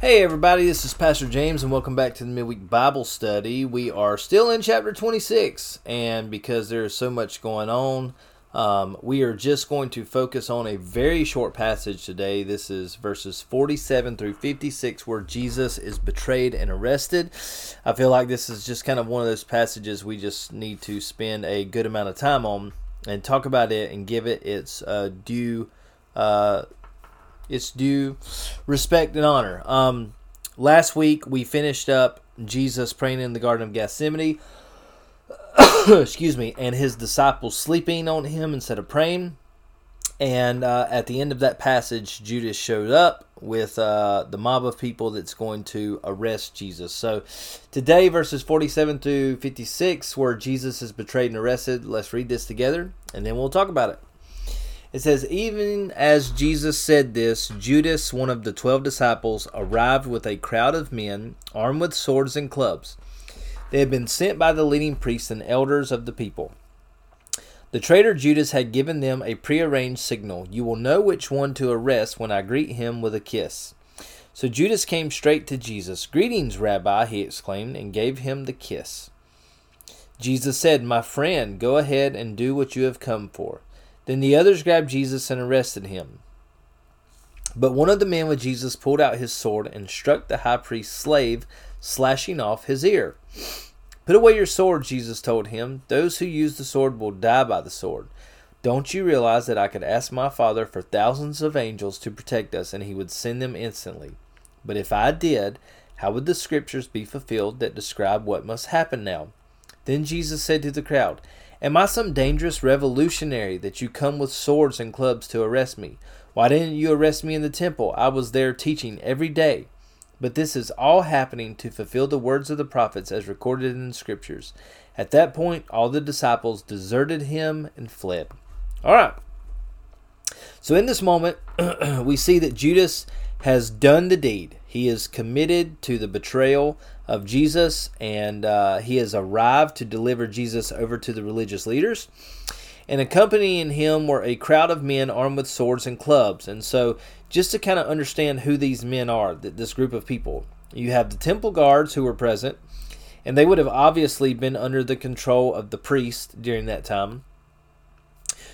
Hey, everybody, this is Pastor James, and welcome back to the Midweek Bible Study. We are still in chapter 26, and because there is so much going on, um, we are just going to focus on a very short passage today. This is verses 47 through 56, where Jesus is betrayed and arrested. I feel like this is just kind of one of those passages we just need to spend a good amount of time on and talk about it and give it its uh, due. Uh, its due respect and honor. Um, last week we finished up Jesus praying in the Garden of Gethsemane. Excuse me, and his disciples sleeping on him instead of praying. And uh, at the end of that passage, Judas showed up with uh, the mob of people that's going to arrest Jesus. So today, verses 47 to 56, where Jesus is betrayed and arrested, let's read this together and then we'll talk about it. It says, Even as Jesus said this, Judas, one of the twelve disciples, arrived with a crowd of men armed with swords and clubs. They had been sent by the leading priests and elders of the people. The traitor Judas had given them a prearranged signal You will know which one to arrest when I greet him with a kiss. So Judas came straight to Jesus. Greetings, Rabbi, he exclaimed, and gave him the kiss. Jesus said, My friend, go ahead and do what you have come for. Then the others grabbed Jesus and arrested him. But one of the men with Jesus pulled out his sword and struck the high priest's slave, slashing off his ear. Put away your sword, Jesus told him. Those who use the sword will die by the sword. Don't you realize that I could ask my Father for thousands of angels to protect us, and he would send them instantly? But if I did, how would the scriptures be fulfilled that describe what must happen now? Then Jesus said to the crowd, Am I some dangerous revolutionary that you come with swords and clubs to arrest me? Why didn't you arrest me in the temple? I was there teaching every day. But this is all happening to fulfill the words of the prophets as recorded in the scriptures. At that point, all the disciples deserted him and fled. All right. So in this moment, we see that Judas has done the deed. He is committed to the betrayal of Jesus, and uh, he has arrived to deliver Jesus over to the religious leaders. And accompanying him were a crowd of men armed with swords and clubs. And so, just to kind of understand who these men are, this group of people, you have the temple guards who were present, and they would have obviously been under the control of the priest during that time.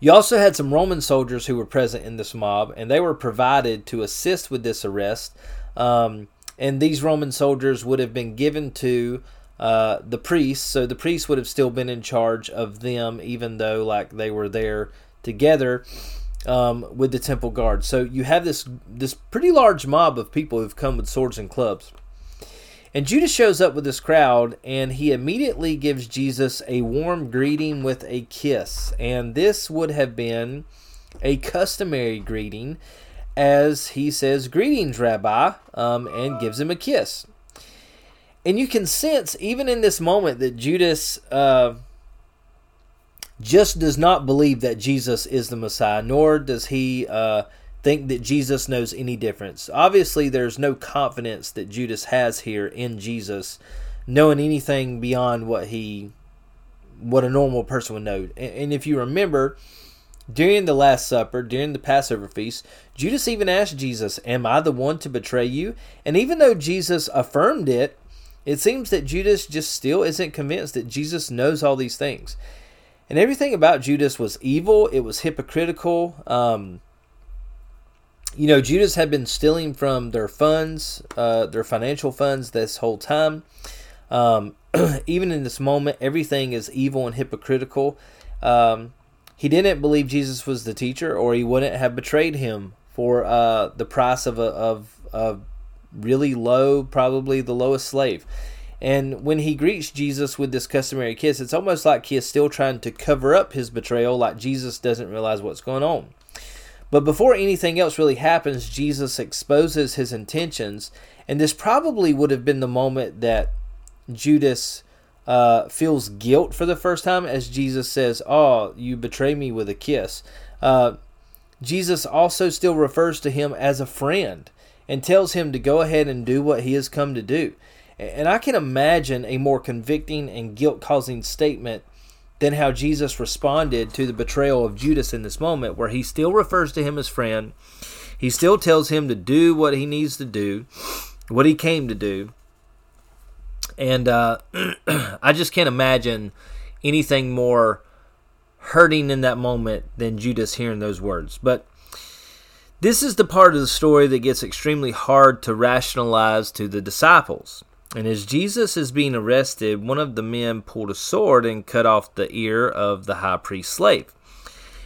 You also had some Roman soldiers who were present in this mob, and they were provided to assist with this arrest. Um, and these Roman soldiers would have been given to uh, the priests, so the priests would have still been in charge of them, even though like they were there together um, with the temple guard. So you have this this pretty large mob of people who've come with swords and clubs. And Judas shows up with this crowd, and he immediately gives Jesus a warm greeting with a kiss. And this would have been a customary greeting as he says, Greetings, Rabbi, um, and gives him a kiss. And you can sense, even in this moment, that Judas uh, just does not believe that Jesus is the Messiah, nor does he uh, think that Jesus knows any difference. Obviously, there's no confidence that Judas has here in Jesus, knowing anything beyond what he, what a normal person would know. And, and if you remember, during the Last Supper, during the Passover feast, Judas even asked Jesus, Am I the one to betray you? And even though Jesus affirmed it, it seems that Judas just still isn't convinced that Jesus knows all these things. And everything about Judas was evil, it was hypocritical. Um, you know, Judas had been stealing from their funds, uh, their financial funds, this whole time. Um, even in this moment, everything is evil and hypocritical. Um, he didn't believe Jesus was the teacher, or he wouldn't have betrayed him for uh, the price of a of a really low, probably the lowest slave. And when he greets Jesus with this customary kiss, it's almost like he is still trying to cover up his betrayal, like Jesus doesn't realize what's going on. But before anything else really happens, Jesus exposes his intentions, and this probably would have been the moment that Judas uh, feels guilt for the first time as Jesus says, Oh, you betray me with a kiss. Uh, Jesus also still refers to him as a friend and tells him to go ahead and do what he has come to do. And I can imagine a more convicting and guilt causing statement than how Jesus responded to the betrayal of Judas in this moment, where he still refers to him as friend. He still tells him to do what he needs to do. what he came to do. And uh, I just can't imagine anything more hurting in that moment than Judas hearing those words. But this is the part of the story that gets extremely hard to rationalize to the disciples. And as Jesus is being arrested, one of the men pulled a sword and cut off the ear of the high priest's slave.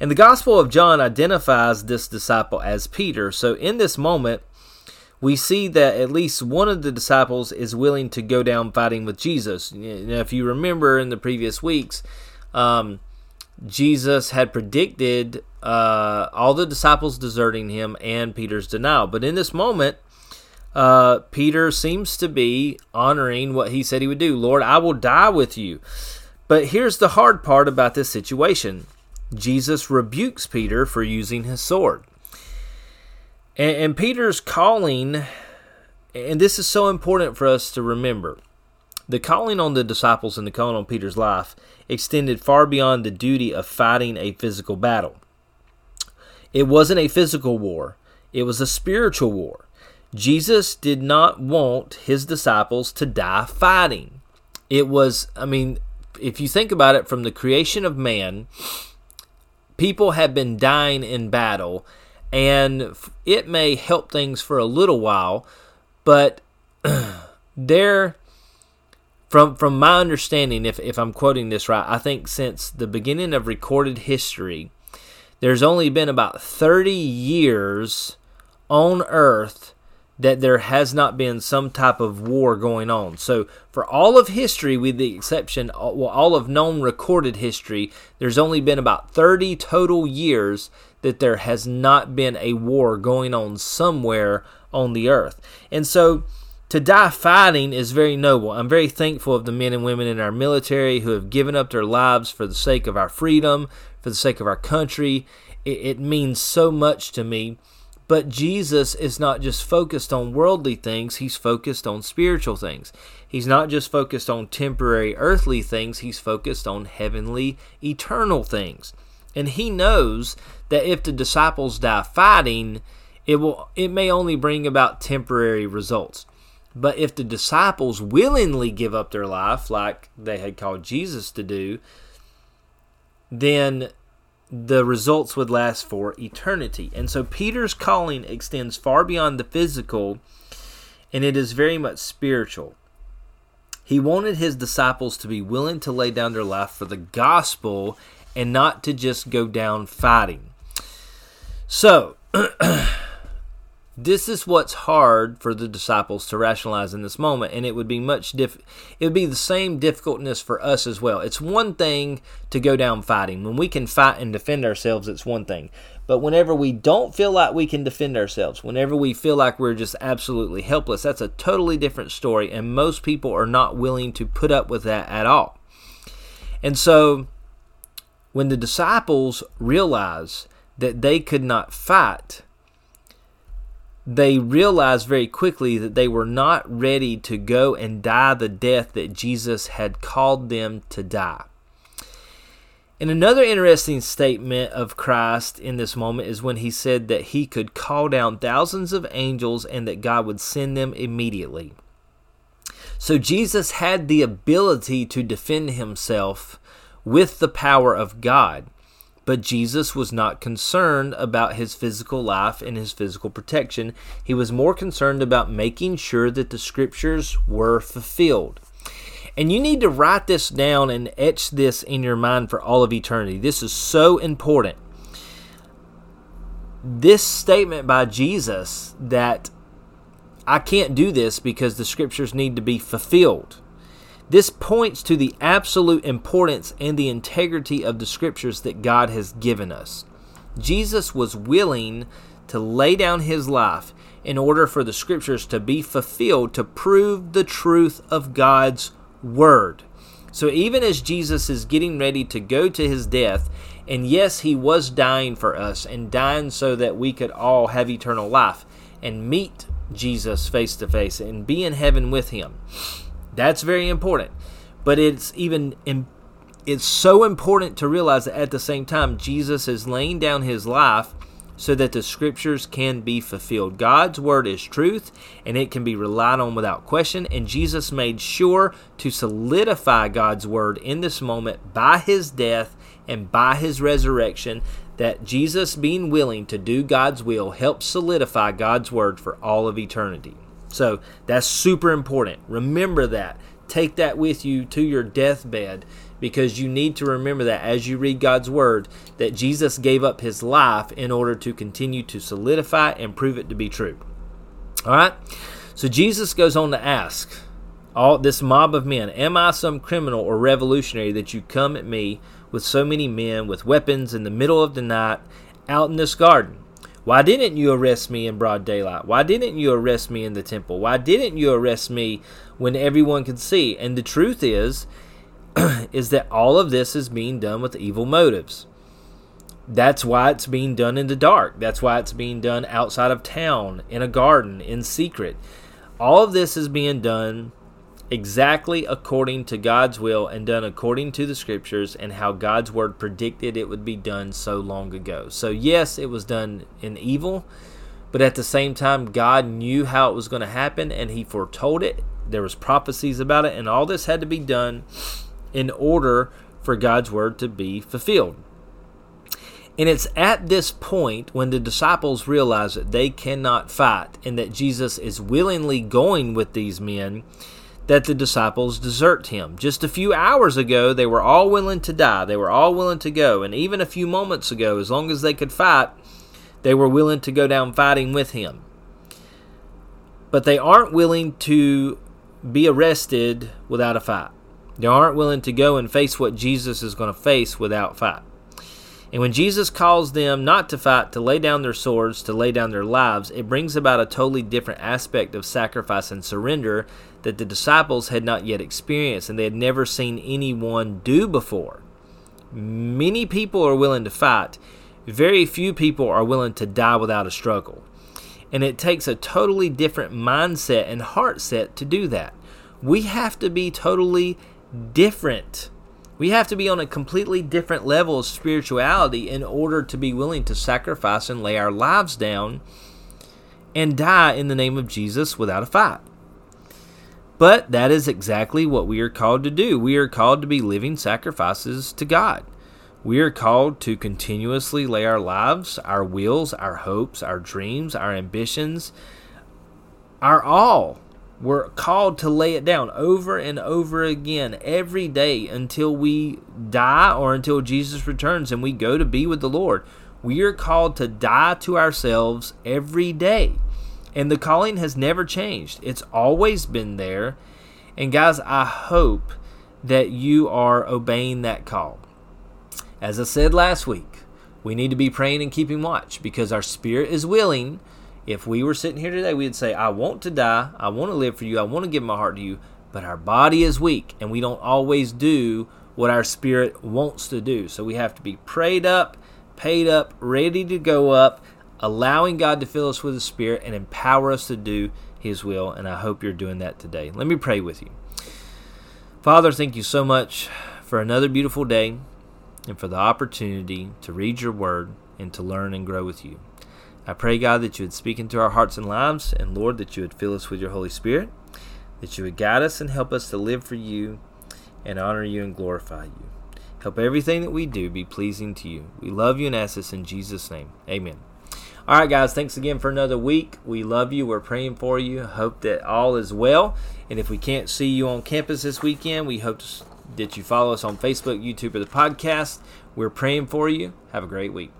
And the Gospel of John identifies this disciple as Peter. So in this moment, we see that at least one of the disciples is willing to go down fighting with Jesus. Now, if you remember in the previous weeks, um, Jesus had predicted uh, all the disciples deserting him and Peter's denial. But in this moment, uh, Peter seems to be honoring what he said he would do. Lord, I will die with you. But here's the hard part about this situation Jesus rebukes Peter for using his sword. And, and Peter's calling, and this is so important for us to remember the calling on the disciples and the calling on Peter's life extended far beyond the duty of fighting a physical battle. It wasn't a physical war, it was a spiritual war. Jesus did not want his disciples to die fighting. It was, I mean, if you think about it from the creation of man, people have been dying in battle, and it may help things for a little while, but there from from my understanding, if if I'm quoting this right, I think since the beginning of recorded history, there's only been about 30 years on Earth that there has not been some type of war going on. So, for all of history, with the exception, uh, well, all of known recorded history, there's only been about 30 total years that there has not been a war going on somewhere on the earth. And so, to die fighting is very noble. I'm very thankful of the men and women in our military who have given up their lives for the sake of our freedom, for the sake of our country. It, it means so much to me. But Jesus is not just focused on worldly things, he's focused on spiritual things. He's not just focused on temporary earthly things, he's focused on heavenly, eternal things. And he knows that if the disciples die fighting, it will it may only bring about temporary results. But if the disciples willingly give up their life, like they had called Jesus to do, then the results would last for eternity. And so Peter's calling extends far beyond the physical, and it is very much spiritual. He wanted his disciples to be willing to lay down their life for the gospel and not to just go down fighting. So, this is what's hard for the disciples to rationalize in this moment and it would be much diff it would be the same difficultness for us as well. It's one thing to go down fighting. When we can fight and defend ourselves it's one thing. But whenever we don't feel like we can defend ourselves whenever we feel like we're just absolutely helpless that's a totally different story and most people are not willing to put up with that at all. And so when the disciples realize that they could not fight they realized very quickly that they were not ready to go and die the death that Jesus had called them to die. And another interesting statement of Christ in this moment is when he said that he could call down thousands of angels and that God would send them immediately. So Jesus had the ability to defend himself with the power of God. But Jesus was not concerned about his physical life and his physical protection. He was more concerned about making sure that the scriptures were fulfilled. And you need to write this down and etch this in your mind for all of eternity. This is so important. This statement by Jesus that I can't do this because the scriptures need to be fulfilled this points to the absolute importance and the integrity of the scriptures that God has given us. Jesus was willing to lay down his life in order for the scriptures to be fulfilled to prove the truth of God's word. So even as Jesus is getting ready to go to his death, and yes, he was dying for us and dying so that we could all have eternal life and meet Jesus face to face and be in heaven with him. That's very important. But it's even it's so important to realize that at the same time Jesus is laying down his life so that the scriptures can be fulfilled. God's word is truth and it can be relied on without question, and Jesus made sure to solidify God's word in this moment by his death and by his resurrection. That Jesus being willing to do God's will helps solidify God's word for all of eternity. So that's super important. Remember that. Take that with you to your deathbed because you need to remember that as you read God's word that Jesus gave up his life in order to continue to solidify and prove it to be true. All right? So Jesus goes on to ask all this mob of men, am I some criminal or revolutionary that you come at me with so many men with weapons in the middle of the night out in this garden? Why didn't you arrest me in broad daylight? Why didn't you arrest me in the temple? Why didn't you arrest me when everyone could see? And the truth is is that all of this is being done with evil motives. That's why it's being done in the dark. That's why it's being done outside of town, in a garden, in secret. All of this is being done exactly according to God's will and done according to the scriptures and how God's word predicted it would be done so long ago. So, yes, it was done in evil, but at the same time, God knew how it was going to happen and He foretold it. There was prophecies about it, and all this had to be done in order for God's word to be fulfilled. And it's at this point when the disciples realize that they cannot fight and that Jesus is willingly going with these men that the disciples desert him. Just a few hours ago, they were all willing to die. They were all willing to go. And even a few moments ago, as long as they could fight, they were willing to go down fighting with him. But they aren't willing to be arrested without a fight. They aren't willing to go and face what Jesus is going to face without fight. And when Jesus calls them not to fight, to lay down their swords, to lay down their lives, it brings about a totally different aspect of sacrifice and surrender that the disciples had not yet experienced and they had never seen anyone do before. Many people are willing to fight, very few people are willing to die without a struggle. And it takes a totally different mindset and heart set to do that. We have to be totally different. We have to be on a completely different level of spirituality in order to be willing to sacrifice and lay our lives down and die in the name of Jesus without a fight. But that is exactly what we are called to do. We are called to be living sacrifices to God. We are called to continuously lay our lives, our wills, our hopes, our dreams, our ambitions, our all we're called to lay it down over and over again every day until we die or until Jesus returns and we go to be with the Lord. We are called to die to ourselves every day. And the calling has never changed, it's always been there. And guys, I hope that you are obeying that call. As I said last week, we need to be praying and keeping watch because our spirit is willing if we were sitting here today, we'd say, I want to die. I want to live for you. I want to give my heart to you. But our body is weak, and we don't always do what our spirit wants to do. So we have to be prayed up, paid up, ready to go up, allowing God to fill us with His Spirit and empower us to do His will. And I hope you're doing that today. Let me pray with you. Father, thank you so much for another beautiful day and for the opportunity to read your word and to learn and grow with you. I pray, God, that you would speak into our hearts and lives, and Lord, that you would fill us with your Holy Spirit, that you would guide us and help us to live for you and honor you and glorify you. Help everything that we do be pleasing to you. We love you and ask this in Jesus' name. Amen. All right, guys, thanks again for another week. We love you. We're praying for you. Hope that all is well. And if we can't see you on campus this weekend, we hope that you follow us on Facebook, YouTube, or the podcast. We're praying for you. Have a great week.